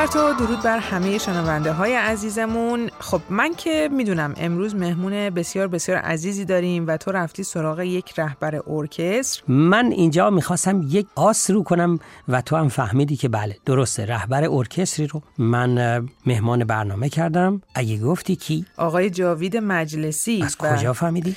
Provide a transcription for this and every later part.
بر تو درود بر همه شنونده های عزیزمون. خب من که می‌دونم امروز مهمون بسیار بسیار عزیزی داریم و تو رفتی سراغ یک رهبر ارکستر. من اینجا می‌خواستم یک آس رو کنم و تو هم فهمیدی که بله درسته رهبر ارکستری رو من مهمان برنامه کردم. اگه گفتی کی؟ آقای جاوید مجلسی. از کجا فهمیدی؟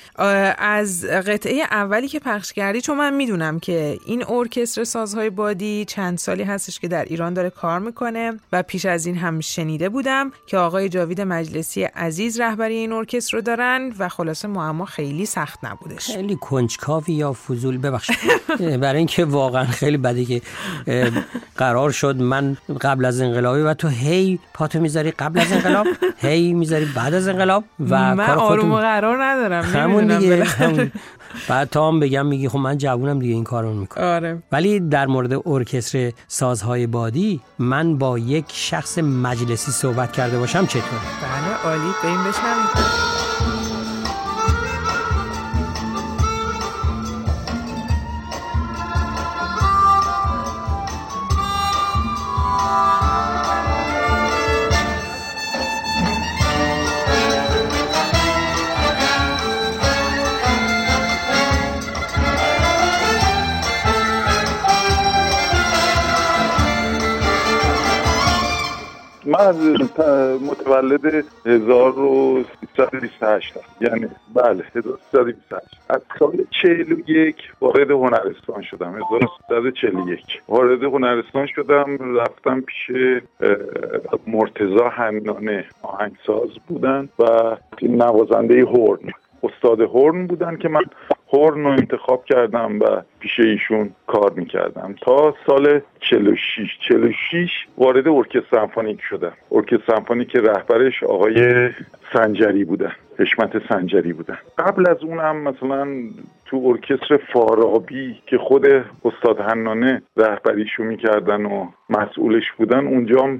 از قطعه اولی که پخش کردی چون من می‌دونم که این ارکستر سازهای بادی چند سالی هستش که در ایران داره کار می‌کنه. و پیش از این هم شنیده بودم که آقای جاوید مجلسی عزیز رهبری این ارکستر رو دارن و خلاصه معما خیلی سخت نبودش. خیلی کنجکاوی یا فضول ببخشید. برای اینکه واقعا خیلی بده که قرار شد من قبل از انقلابی و تو هی پاتو می‌ذاری قبل از انقلاب هی می‌ذاری بعد از انقلاب و من آروم قرار ندارم همون دیگه. بعد تا هم بگم میگی خب من جوونم دیگه این کارو می‌کنم. آره. ولی در مورد ارکستر سازهای بادی من با یک شخص مجلسی صحبت کرده باشم چطور؟ بله عالی. بریم بشنویم. من متولد 1328 یعنی بله 1328 از سال 41 وارد هنرستان شدم. 1341 وارد هنرستان شدم. رفتم پیش مرتزا هنانه آهنگساز بودن و نوازنده هورن استاد هورن بودن که من هورن رو انتخاب کردم و پیش ایشون کار می‌کردم. تا سال 46 46 وارد ارکستر سمفونیک شدم. ارکستر سمفونیک که رهبرش آقای سنجری بودن حشمت سنجری بودن. قبل از اونم مثلا تو ارکستر فارابی که خود استاد حنانه رهبریشو می‌کردن و مسئولش بودن اونجا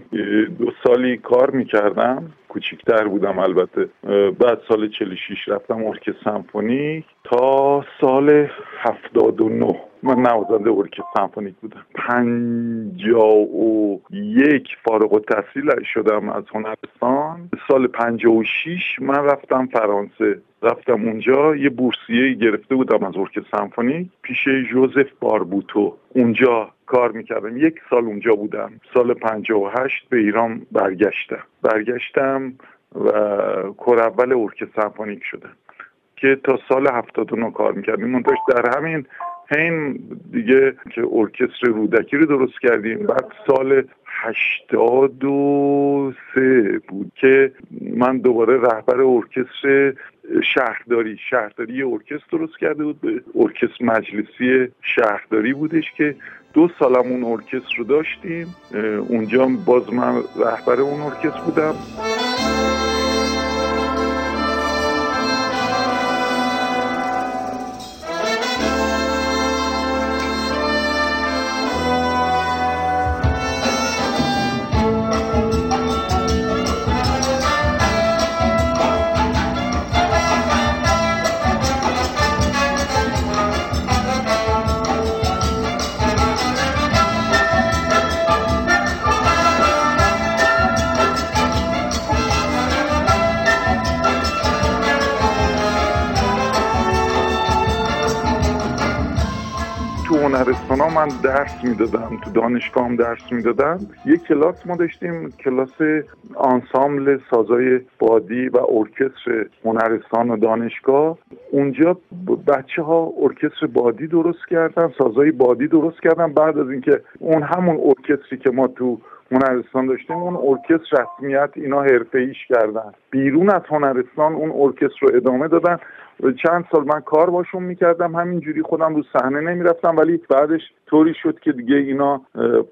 دو سالی کار می‌کردم. کوچیکتر بودم البته. بعد سال 46 رفتم ارکستر سمفونیک تا سال 79 من نوازنده ارکستر سمفونیک بودم. پنجا و یک فارغ التحصیل شدم از هنرستان. سال پنجا و شیش من رفتم فرانسه. رفتم اونجا یه بورسیه گرفته بودم از ارکستر سمفونیک پیش جوزف باربوتو. اونجا کار می‌کردم. یک سال اونجا بودم. سال هشت به ایران برگشتم. برگشتم و کور اول ارکستر سمفونیک شدم که تا سال 79 کار می‌کردیم. منتش در همین حین دیگه که ارکستر رودکی رو درست کردیم. بعد سال هشتاد و سه بود که من دوباره رهبر ارکستر شهرداری شهرداری ارکستر درست کرده بود. به ارکستر مجلسی شهرداری بودش که دو سالم اون ارکستر رو داشتیم. اونجا باز من رهبر اون ارکستر بودم. من درس می‌دادم تو دانشگاه هم درس می‌دادم. یه کلاس ما داشتیم کلاس آنسامبل سازای بادی و ارکستر هنرستان و دانشگاه. اونجا بچه ها ارکستر بادی درست کردن سازای بادی درست کردن. بعد از اینکه اون همون ارکستری که ما تو هنرستان داشتیم اون ارکستر رسمیت اینا حرفه ایش کردن. بیرون از هنرستان اون ارکستر رو ادامه دادن. چند سال من کار باشون می‌کردم همینجوری خودم رو صحنه نمی‌رفتم ولی بعدش طوری شد که دیگه اینا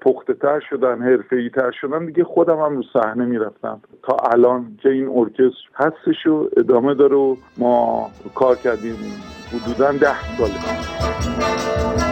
پخته تر شدن حرفه ای تر شدن دیگه خودم هم رو صحنه می‌رفتم. تا الان که این ارکستر هستش و ادامه داره و ما کار کردیم. حدودا ده ساله.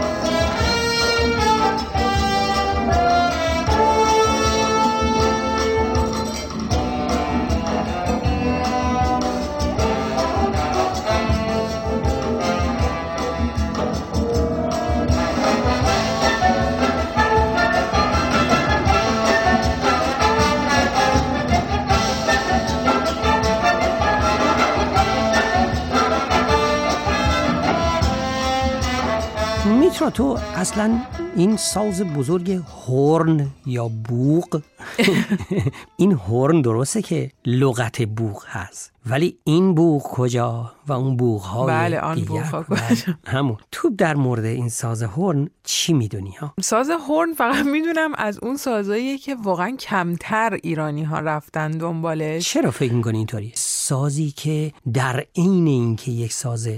میترا تو اصلا این ساز بزرگ هورن یا بوغ این هورن درسته که لغت بوغ هست ولی این بوغ کجا و اون بوغ های بله آن بوغ ها بله. کجا؟ همون. تو در مورد این ساز هورن چی می‌دونی ها؟ ساز هورن فقط می‌دونم از اون سازاییه که واقعا کمتر ایرانی ها رفتن دنبالش. چرا فکر می‌کنی اینطوری سازی که در عین اینکه یک ساز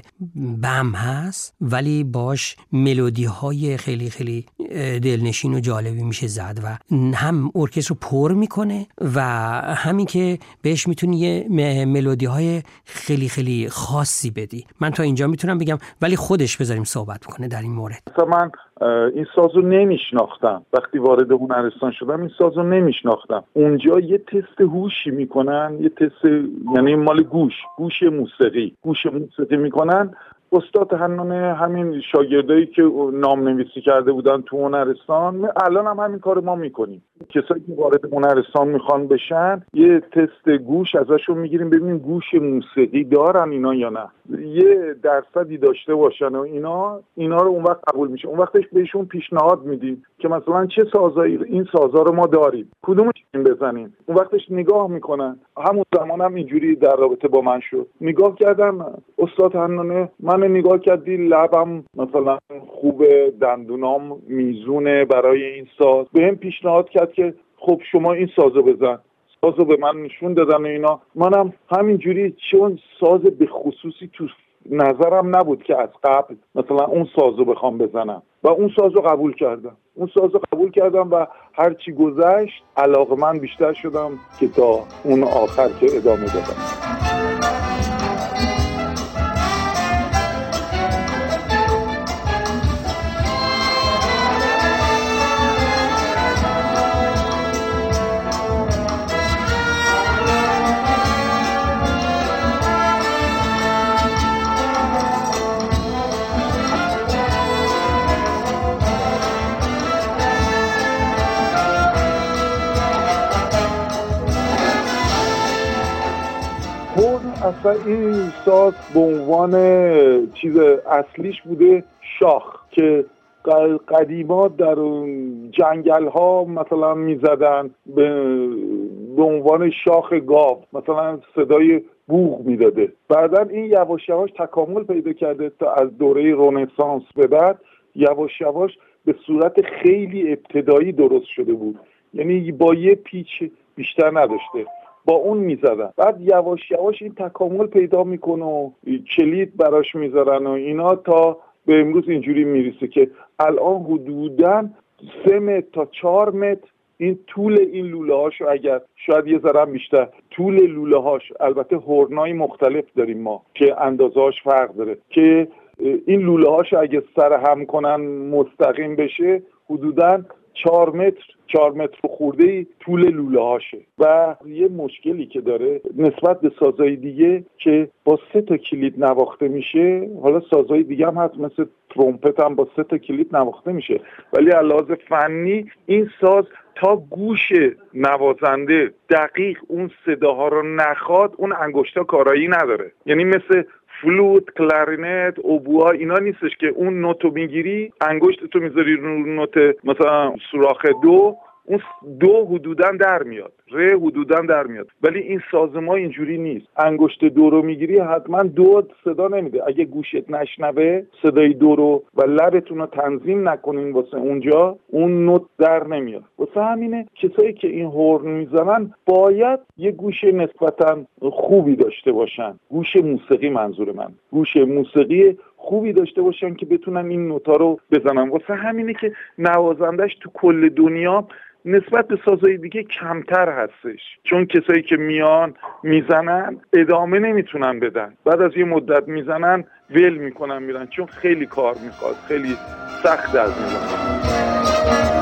بم هست ولی باش ملودی های خیلی خیلی دلنشین و جالبی میشه زد و هم ارکستر رو پر می‌کنه و همین که بهش می‌تونی یه ملودی های خیلی خیلی خاصی بدی. من تا اینجا می‌تونم بگم ولی خودش بذاریم صحبت کنه در این مورد. من این ساز رو نمیشناختم. وقتی وارد هنرستان شدم این ساز رو نمیشناختم. اونجا یه تست هوشی می‌کنن یه تست یعنی مال گوش گوش موسیقی. گوش موسیقی می‌کنن استاد هنان همین شاگردایی که نام نویسی کرده بودن تو هنرستان الان هم همین کار ما می‌کنیم. کسایی که وارد هنرستان می‌خوان بشن یه تست گوش ازشون می‌گیریم ببینیم گوش موسیقی دارن اینا یا نه. یه درصدی داشته باشن و اینا اینا رو اون وقت قبول میشه. اون وقتش بهشون پیشنهاد میدیم که مثلا چه سازایی این سازا رو ما داریم. کدومش بزنیم؟ اون وقتش نگاه می‌کنن. همون زمان هم اینجوری در رابطه با من شد. نگاه کردم استاد هنانه من نگاه کردی لبم مثلا خوب دندونام میزونه برای این ساز. به هم پیشنهاد کرد که خب شما این سازو بزن. سازو به من نشون دادن و اینا. منم همینجوری چون ساز به خصوصی تو نظرم نبود که از قبل مثلا اون سازو بخوام بزنم. و اون سازو قبول کردم. اون سازو قبول کردم و هرچی گذشت علاقه من بیشتر شدم که تا اون آخر که ادامه دادم. اصلا این ساز به عنوان چیز اصلیش بوده شاخ که قدیما در جنگل ها مثلا می‌زدن به, به عنوان شاخ گاو مثلا صدای بوغ می‌داده. بعدا این یواش یواش تکامل پیدا کرده تا از دوره رونسانس به بعد یواش یواش به صورت خیلی ابتدایی درست شده بود. یعنی با یه پیچ بیشتر نداشته. با اون می‌زدن. بعد یواش یواش این تکامل پیدا می‌کنه و کلید براش می‌ذارن و اینا تا به امروز اینجوری می‌رسه که الان حدودا سه متر تا چهار متر این طول این لوله هاشو اگر شاید یه ذره بیشتر طول لوله هاش. البته هورنای مختلف داریم ما که هاش فرق داره که این لوله هاشو اگه سر هم کنن مستقیم بشه حدودا چهار متر چهار متر خورده ای طول لوله هاشه. و یه مشکلی که داره نسبت به سازهای دیگه که با سه تا کلید نواخته میشه حالا سازهای دیگه هم هست مثل ترومپت هم با سه تا کلید نواخته میشه. ولی علاوه فنی این ساز تا گوش نوازنده دقیق اون صداها رو نخواد اون انگشتا کارایی نداره. یعنی مثل فلوت کلارینت اوبوها اینا نیستش که اون نوتو می‌گیری انگشت تو می‌ذاری رو نوت مثلا سوراخ دو اون دو حدودا در میاد. ره حدودا در میاد. ولی این سازما اینجوری نیست. انگشت دو رو می‌گیری حتما دو صدا نمیده. اگه گوشت نشنوه صدای دو رو و لبتون رو تنظیم نکنین واسه اونجا اون نوت در نمیاد. واسه همینه کسایی که این هورن می‌زنن باید یه گوش نسبتا خوبی داشته باشن. گوش موسیقی منظور من. گوش موسیقی خوبی داشته باشن که بتونن این نوتا رو بزنن. واسه همینه که نوازندش تو کل دنیا نسبت به سازهای دیگه کمتر هستش. چون کسایی که میان می‌زنن ادامه نمی‌تونن بدن. بعد از یه مدت می‌زنن ول می‌کنن میرن. چون خیلی کار می‌خواد خیلی سخت از می‌زنن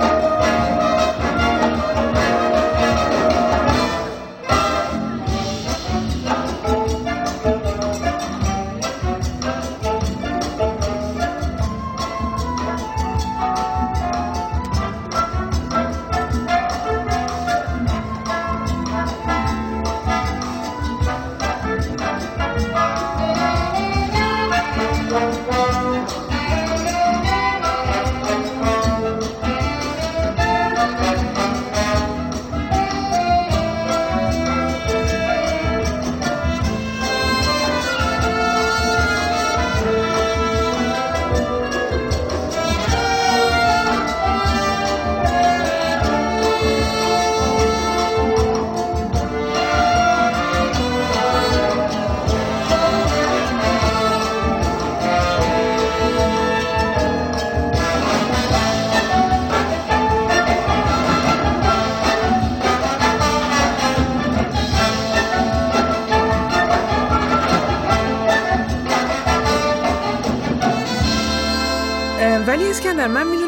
ولی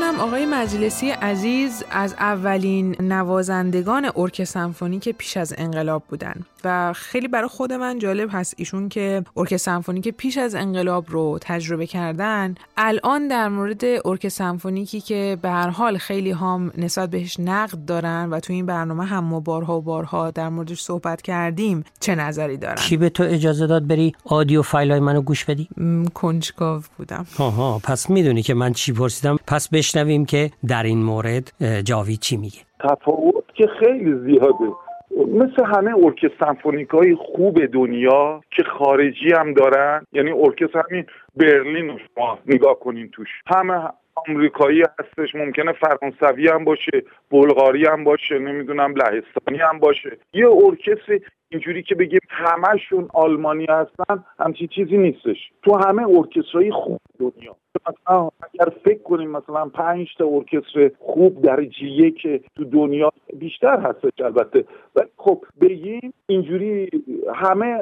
مجلسی عزیز از اولین نوازندگان ارک سمفونی که پیش از انقلاب بودن و خیلی برای خود من جالب هست ایشون که ارک سمفونی که پیش از انقلاب رو تجربه کردن الان در مورد ارک سمفونیکی که به هر حال خیلی هم نسبت بهش نقد دارن و تو این برنامه هم ما بارها و بارها در موردش صحبت کردیم چه نظری دارن؟ کی به تو اجازه داد بری آدیو فایلای منو گوش بدی؟ کنجکاو بودم. ها پس می‌دونی که من چی پرسیدم. پس بشنویم که در این مورد جاوید چی میگه؟ تفاوت که خیلی زیاده. مثل همه ارکستر سمفونیک های خوب دنیا که خارجی هم دارن یعنی ارکستر همین برلین رو شما نگاه کنین توش. همه آمریکایی هستش ممکنه فرانسوی هم باشه بلغاری هم باشه نمی‌دونم لهستانی هم باشه. یه ارکستر اینجوری که بگیم همهشون آلمانی هستن همچی چیزی نیستش. تو همه ارکسترهای خوب دنیا. مثلا اگر فکر کنیم مثلا پنج تا ارکستر خوب در یک تو دنیا بیشتر هستش البته. ولی خب بگیم اینجوری همه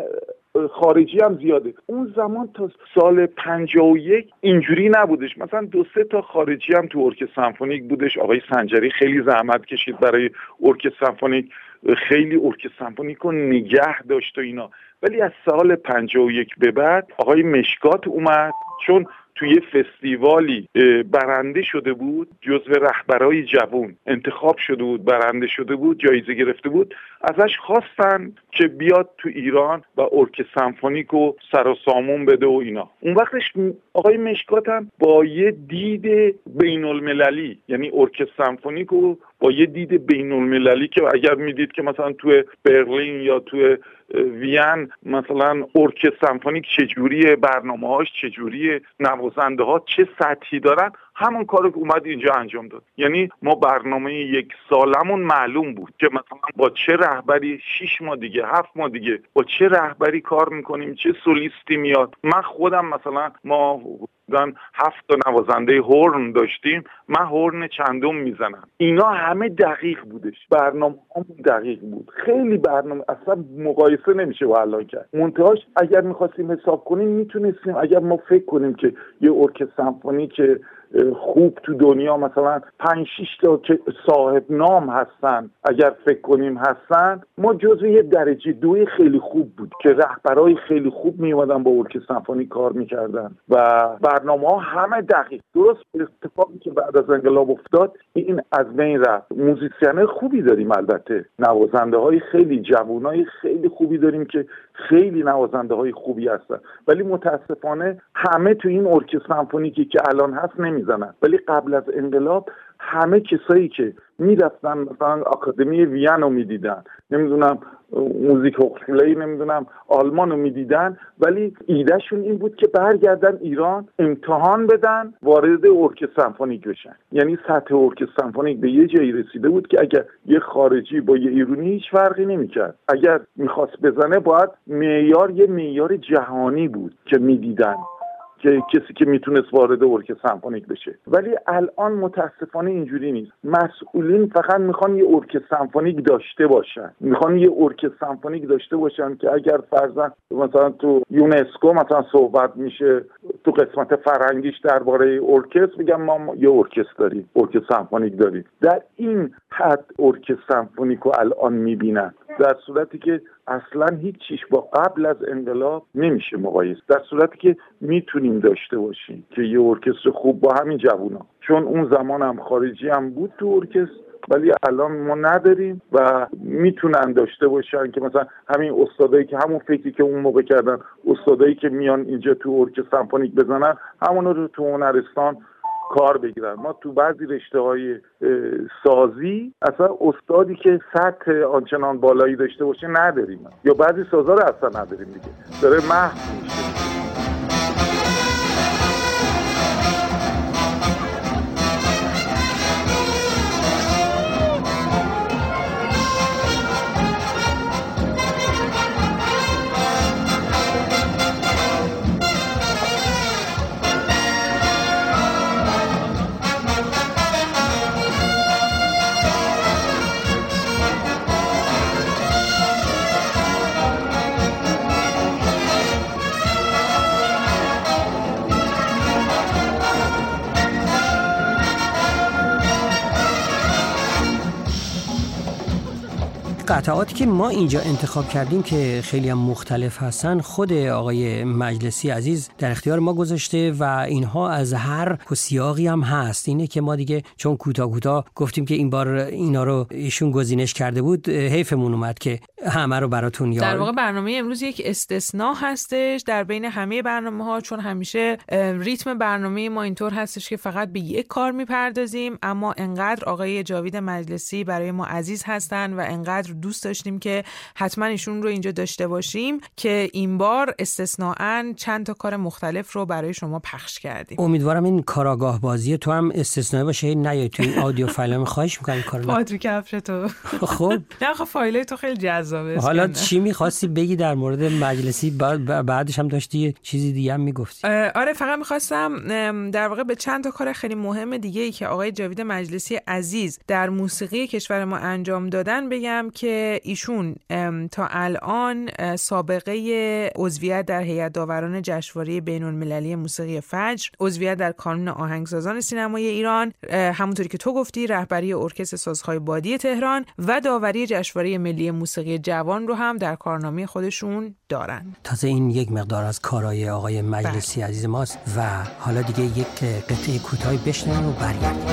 خارجی هم زیاده. اون زمان تا سال 51 اینجوری نبودش. مثلا دو سه تا خارجی هم تو ارکستر سمفونیک بودش. آقای سنجری خیلی زحمت کشید برای ارکستر سمفونیک. خیلی ارکستر سمفونیک رو نگه داشت و اینا. ولی از سال 51 به بعد آقای مشکات اومد. چون توی فستیوالی برنده شده بود جزو رهبرای جوون انتخاب شده بود برنده شده بود جایزه گرفته بود. ازش خواستن که بیاد تو ایران و ارک سمفونیک رو سر و سامون بده و اینا. اون وقتش آقای مشکات با یه دید بین المللی یعنی ارک سمفونیک رو با یه دید بین المللی که اگر می‌دید که مثلا توی برلین یا توی وین مثلا ارک سمفونیک چجوریه برنامه هاش چجوریه نوازنده ها چه سطحی دارن همون کار که اومد اینجا انجام داد. یعنی ما برنامه یک سالمون معلوم بود که مثلا با چه رهبری شیش ماه دیگه هفت ماه دیگه با چه رهبری کار می‌کنیم چه سولیستی میاد. من خودم مثلا ما بودن هفت تا نوازنده هورن داشتیم من هورن چندم می‌زنم. اینا همه دقیق بودش. برنامه دقیق بود. خیلی برنامه اصلا مقایسه نمیشه با الان کرد منتهاش اگر می‌خواستیم حساب کنیم می‌تونستیم. اگر ما فکر کنیم که یه ارکستر سمفونی که خوب تو دنیا مثلا پنج شیش تا که صاحب نام هستن اگر فکر کنیم هستن. ما جزو یه درجه دوی خیلی خوب بود که رهبرای خیلی خوب می اومدن با ارکستر سمفونی کار می‌کردن. و برنامه ها همه دقیق. درست اتفاقی که بعد از انقلاب افتاد این از بین رفت. موزیسین خوبی داریم البته. نوازنده های خیلی جوان های خیلی خوبی داریم که خیلی نوازنده های خوبی هستن. ولی متاسفانه همه تو این ارکستر سمفونیکی که الان هست نمی‌زنن. ولی قبل از انقلاب همه کسایی که می‌رفتن مثلا آکادمی وین رو می‌دیدن نمی‌دونم Musikhochschule ی نمی‌دونم آلمان رو می‌دیدن ولی ایدهشون این بود که برگردن ایران امتحان بدن وارد ارکستر سمفونیک بشن. یعنی سطح ارکستر سمفونیک به یه جایی رسیده بود که اگر یه خارجی با یه ایرونی هیچ فرقی نمی‌کرد. اگر می‌خواست بزنه باید معیار یه معیار جهانی بود که می‌دیدن. که کسی که می‌تونست وارد ارکستر سمفونیک بشه. ولی الان متاسفانه اینجوری نیست. مسئولین فقط می‌خوان یه ارکستر سمفونیک داشته باشن. می‌خوان یه ارکستر سمفونیک داشته باشن که اگر فرضاً مثلا تو یونسکو مثلا صحبت میشه تو قسمت فرهنگیش درباره ارکستر میگم ما یه ارکستر داریم ارکستر سمفونیک داریم. در این حد ارکستر سمفونیک رو الان می‌بینن. در صورتی که اصلا هیچ چیش با قبل از انقلاب نمیشه مقایسه. در صورتی که می‌تونیم داشته باشیم که یه ارکستر خوب با همین جوونا. چون اون زمان هم خارجی هم بود تو ارکستر ولی الان ما نداریم و می‌تونن داشته باشن که مثلا همین استادایی که همون فکری که اون موقع کردن استادایی که میان اینجا تو ارکستر سمفونیک بزنن همون رو تو هنرستان کار بگیرن. ما تو بعضی رشته های سازی اصلا استادی که سطح آنچنان بالایی داشته باشه نداریم. یا بعضی سازا رو اصلا نداریم دیگه. داره محو میشه. قطعاتی که ما اینجا انتخاب کردیم که خیلی هم مختلف هستن خود آقای مجلسی عزیز در اختیار ما گذاشته و اینها از هر سیاقی هم هست. اینه که ما دیگه چون کوتاه کوتاه گفتیم که این بار اینا رو ایشون گزینش کرده بود حیفمون اومد که همه رو براتون یاد در واقع برنامه امروز یک استثناء هستش در بین همه برنامه ها چون همیشه ریتم برنامه ما اینطور هستش که فقط به یک کار می‌پردازیم اما انقدر آقای جاوید مجلسی برای ما عزیز هستن و انقدر دوست داشتیم که حتما ایشون رو اینجا داشته باشیم که این بار استثناا چند تا کار مختلف رو برای شما پخش کردیم. امیدوارم این کاراگاه بازی تو هم استثنایی باشه. نه تو این آدیو فایل خواهش می‌کنم کار پاتری کفش تو. خب. نه خب فایل تو خیلی جذابه. حالا چی می‌خواستی بگی در مورد مجلسی؟ بعدش هم داشتی چیزی دیگه هم می‌گفتی. آره فقط می‌خواستم در واقع به چند تا کار خیلی مهم دیگه ای که آقای جاوید مجلسی عزیز در موسیقی کشور ما انجام دادن بگم که ایشون تا الان سابقه عضویت در هیئت داوران جشنواره بین المللی موسیقی فجر عضویت در کانون آهنگسازان سینمای ایران همونطوری که تو گفتی رهبری ارکستر سازهای بادی تهران و داوری جشنواره ملی موسیقی جوان رو هم در کارنامه خودشون دارن تازه این یک مقدار از کارهای آقای مجلسی بله. عزیز ماست و حالا دیگه یک قطعه کوتاهی بشنویم و برگردیم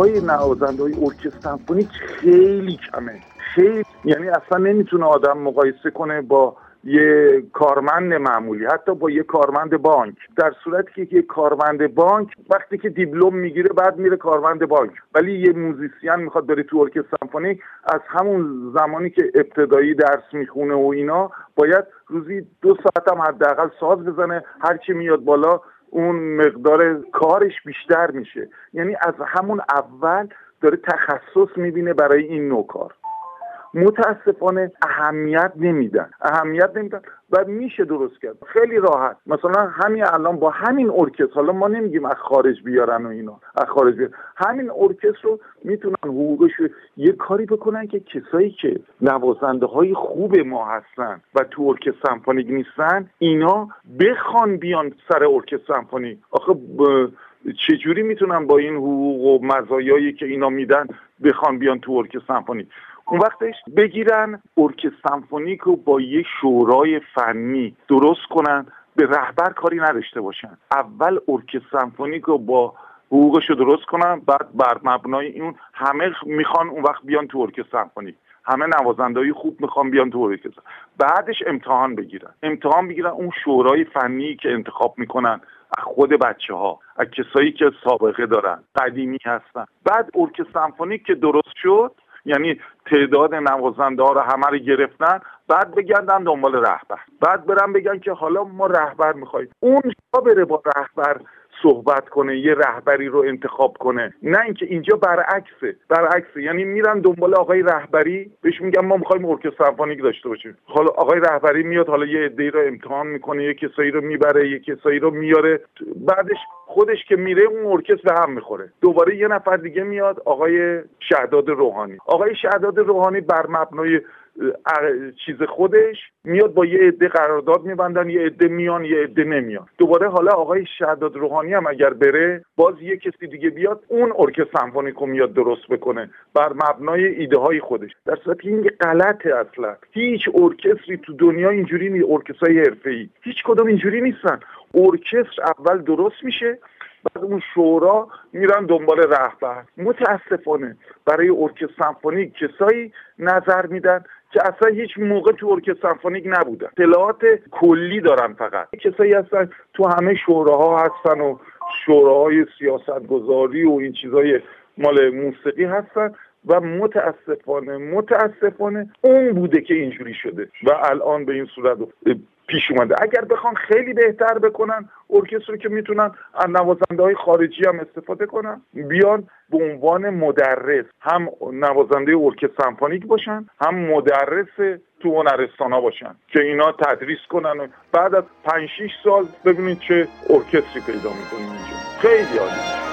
حقوقای نوازنده های ارکستر خیلی کمه. خیلی. یعنی اصلا نمی‌تونه آدم مقایسه کنه با یه کارمند معمولی حتی با یه کارمند بانک. در صورتی که یه کارمند بانک وقتی که دیپلم می‌گیره بعد میره کارمند بانک. ولی یه موزیسین می‌خواد بره تو ارکستر سمفونیک از همون زمانی که ابتدایی درس می‌خونه و اینا باید روزی دو ساعت هم حداقل ساز بزنه هرچی میاد بالا اون مقدار کارش بیشتر میشه. یعنی از همون اول داره تخصص می‌بینه برای این نوع کار. متاسفانه اهمیت نمیدن. اهمیت نمیدن و میشه درست کرد. خیلی راحت. مثلا همین الان با همین ارکستر حالا ما نمیگیم از خارج بیارن و اینا از خارج بیارن. همین ارکستر رو می‌تونن حقوقش یه کاری بکنن که کسایی که نوازنده های خوب ما هستن و تو ارکستر سمفونیک نیستن اینا بخوان بیان سر ارکستر سمفونیک. آخه چجوری می‌تونن با این حقوق و مزایایی که اینا میدن بخوان بیان تو ارکستر سمفونیک؟ اون وقتش بگیرن ارکستر سمفونیک رو با یه شورای فنی درست کنن به رهبر کاری نداشته باشن. اول ارکستر سمفونیک رو با حقوقش رو درست کنن بعد بر مبنای اون همه می‌خوان اون وقت بیان تو ارکستر سمفونیک. همه نوازندهای خوب می‌خوان بیان تو ارکستر. بعدش امتحان بگیرن. امتحان بگیرن اون شورای فنی که انتخاب می‌کنن از خود بچه ها از کسایی که سابقه دارن قدیمی هستن. بعد ارکستر سمفونیک که درست شد یعنی تعداد نوازنده ها رو همه رو گرفتن بعد بگردن دنبال رهبر. بعد برن بگن که حالا ما رهبر می‌خوایم. اون بره با رهبر. صحبت کنه یه رهبری رو انتخاب کنه. نه اینکه اینجا برعکسه. برعکسه. یعنی میرن دنبال آقای رهبری بهش میگن ما می‌خوایم ارکستر سمفونیک داشته باشیم. حالا آقای رهبری میاد حالا یه عده‌ای رو امتحان می‌کنه یه کسایی رو می‌بره یه کسایی رو میاره. بعدش خودش که میره اون ارکستر به هم می‌خوره. دوباره یه نفر دیگه میاد آقای شهداد روحانی. آقای شهداد روحانی بر مبنای چیز خودش میاد با یه عده قرارداد میبندن یه عده میان یه عده نمیان. دوباره حالا آقای شهداد روحانی هم اگر بره باز یه کسی دیگه بیاد اون ارکستر سمفونیکو میاد درست بکنه بر مبنای ایده های خودش. در صورتی این غلطه اصلا. هیچ ارکستری تو دنیا اینجوری نیست ارکسترهای حرفه‌ای. هیچ کدوم اینجوری نیستن. ارکستر اول درست میشه بعد اون شورا میرن دنبال رهبر. متاسفانه برای ارکستر سمفونیک کسایی نظر میدن که اصلا هیچ موقع تو ارکستر سمفونیک نبودن. اطلاعات کلی دارن فقط. کسایی هستن تو همه شوراها هستن و شوراهای سیاست گذاری و این چیزای مال موسیقی هستن و متاسفانه متاسفانه اون بوده که اینجوری شده و الان به این صورت پیش اومده. اگر بخوان خیلی بهتر بکنن ارکستر که می‌تونن از نوازنده های خارجی هم استفاده کنن بیان به عنوان مدرس. هم نوازنده ارکستر سمفونیک باشن هم مدرس تو هنرستان ها باشن که اینا تدریس کنن و بعد از 5 6 سال ببینید چه ارکستری پیدا می‌کنیم اینجا. خیلی عالی.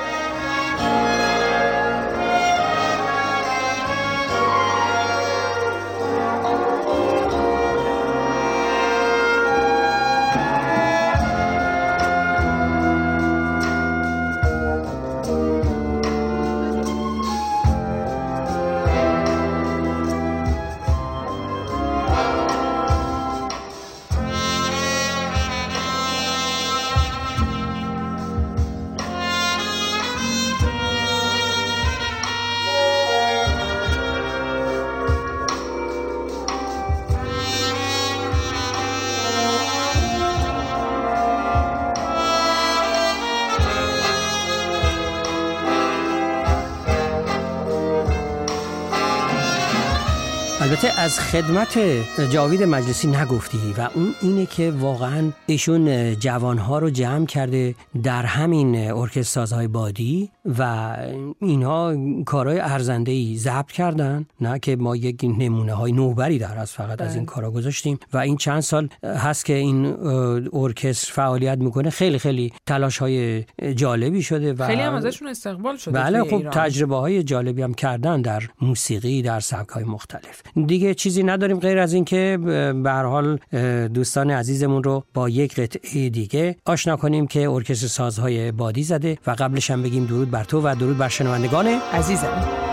از خدمت جاوید مجلسی نگفتی و اون اینه که واقعا ایشون جوانها رو جمع کرده در همین ارکستر سازهای بادی و اینها کارهای ارزنده ای ضبط کردن نه که ما یک نمونه های نوبری در از فقط از این بله. کارا گذاشتیم. و این چند سال هست که این ارکستر فعالیت می‌کنه. خیلی خیلی تلاش های جالبی شده و خیلی هم ازشون استقبال شده بله خب تجربه های جالبی هم کردن در موسیقی در سبک های مختلف. دیگه چیزی نداریم غیر از اینکه به هر حال دوستان عزیزمون رو با یک قطعه دیگه آشنا کنیم که ارکستر سازهای بادی زده و قبلش هم بگیم درود بر تو و درود بر شنوندگان عزیزم.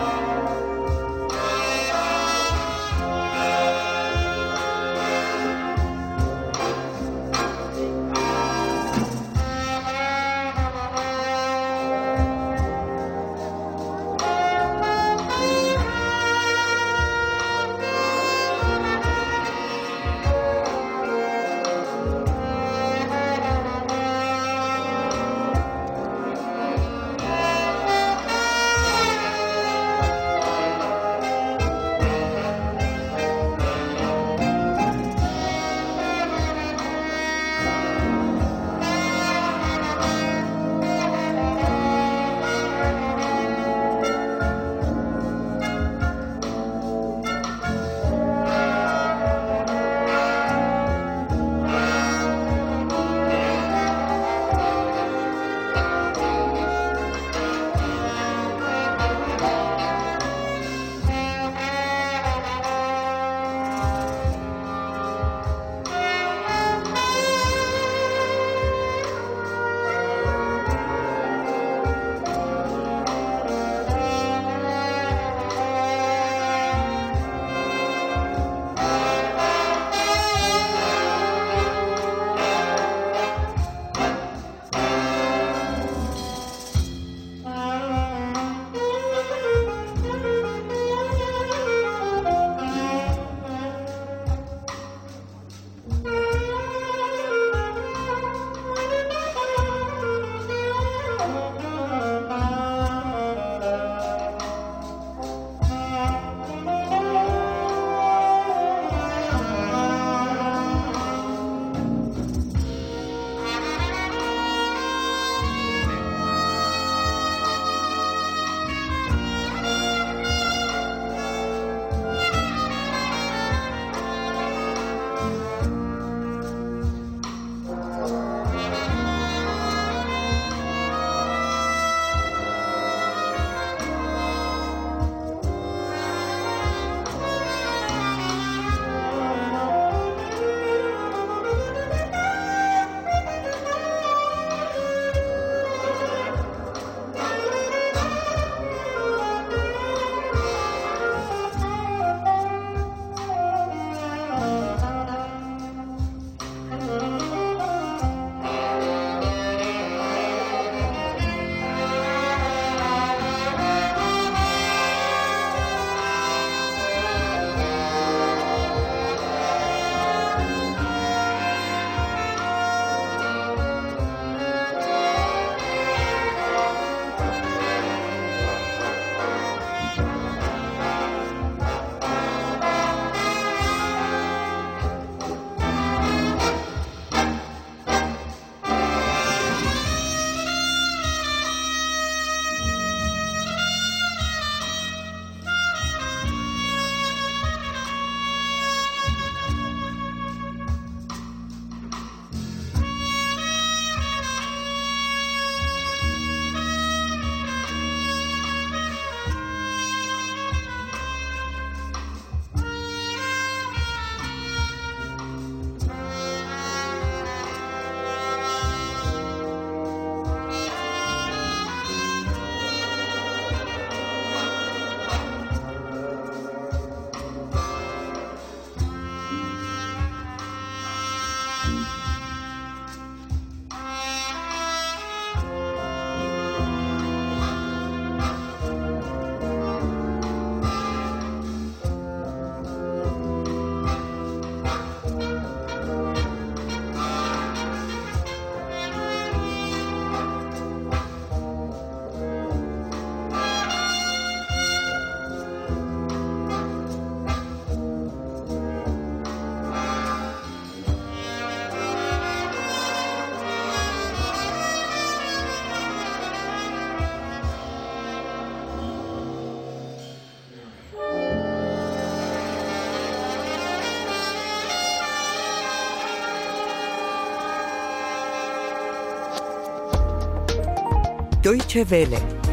دویچه وله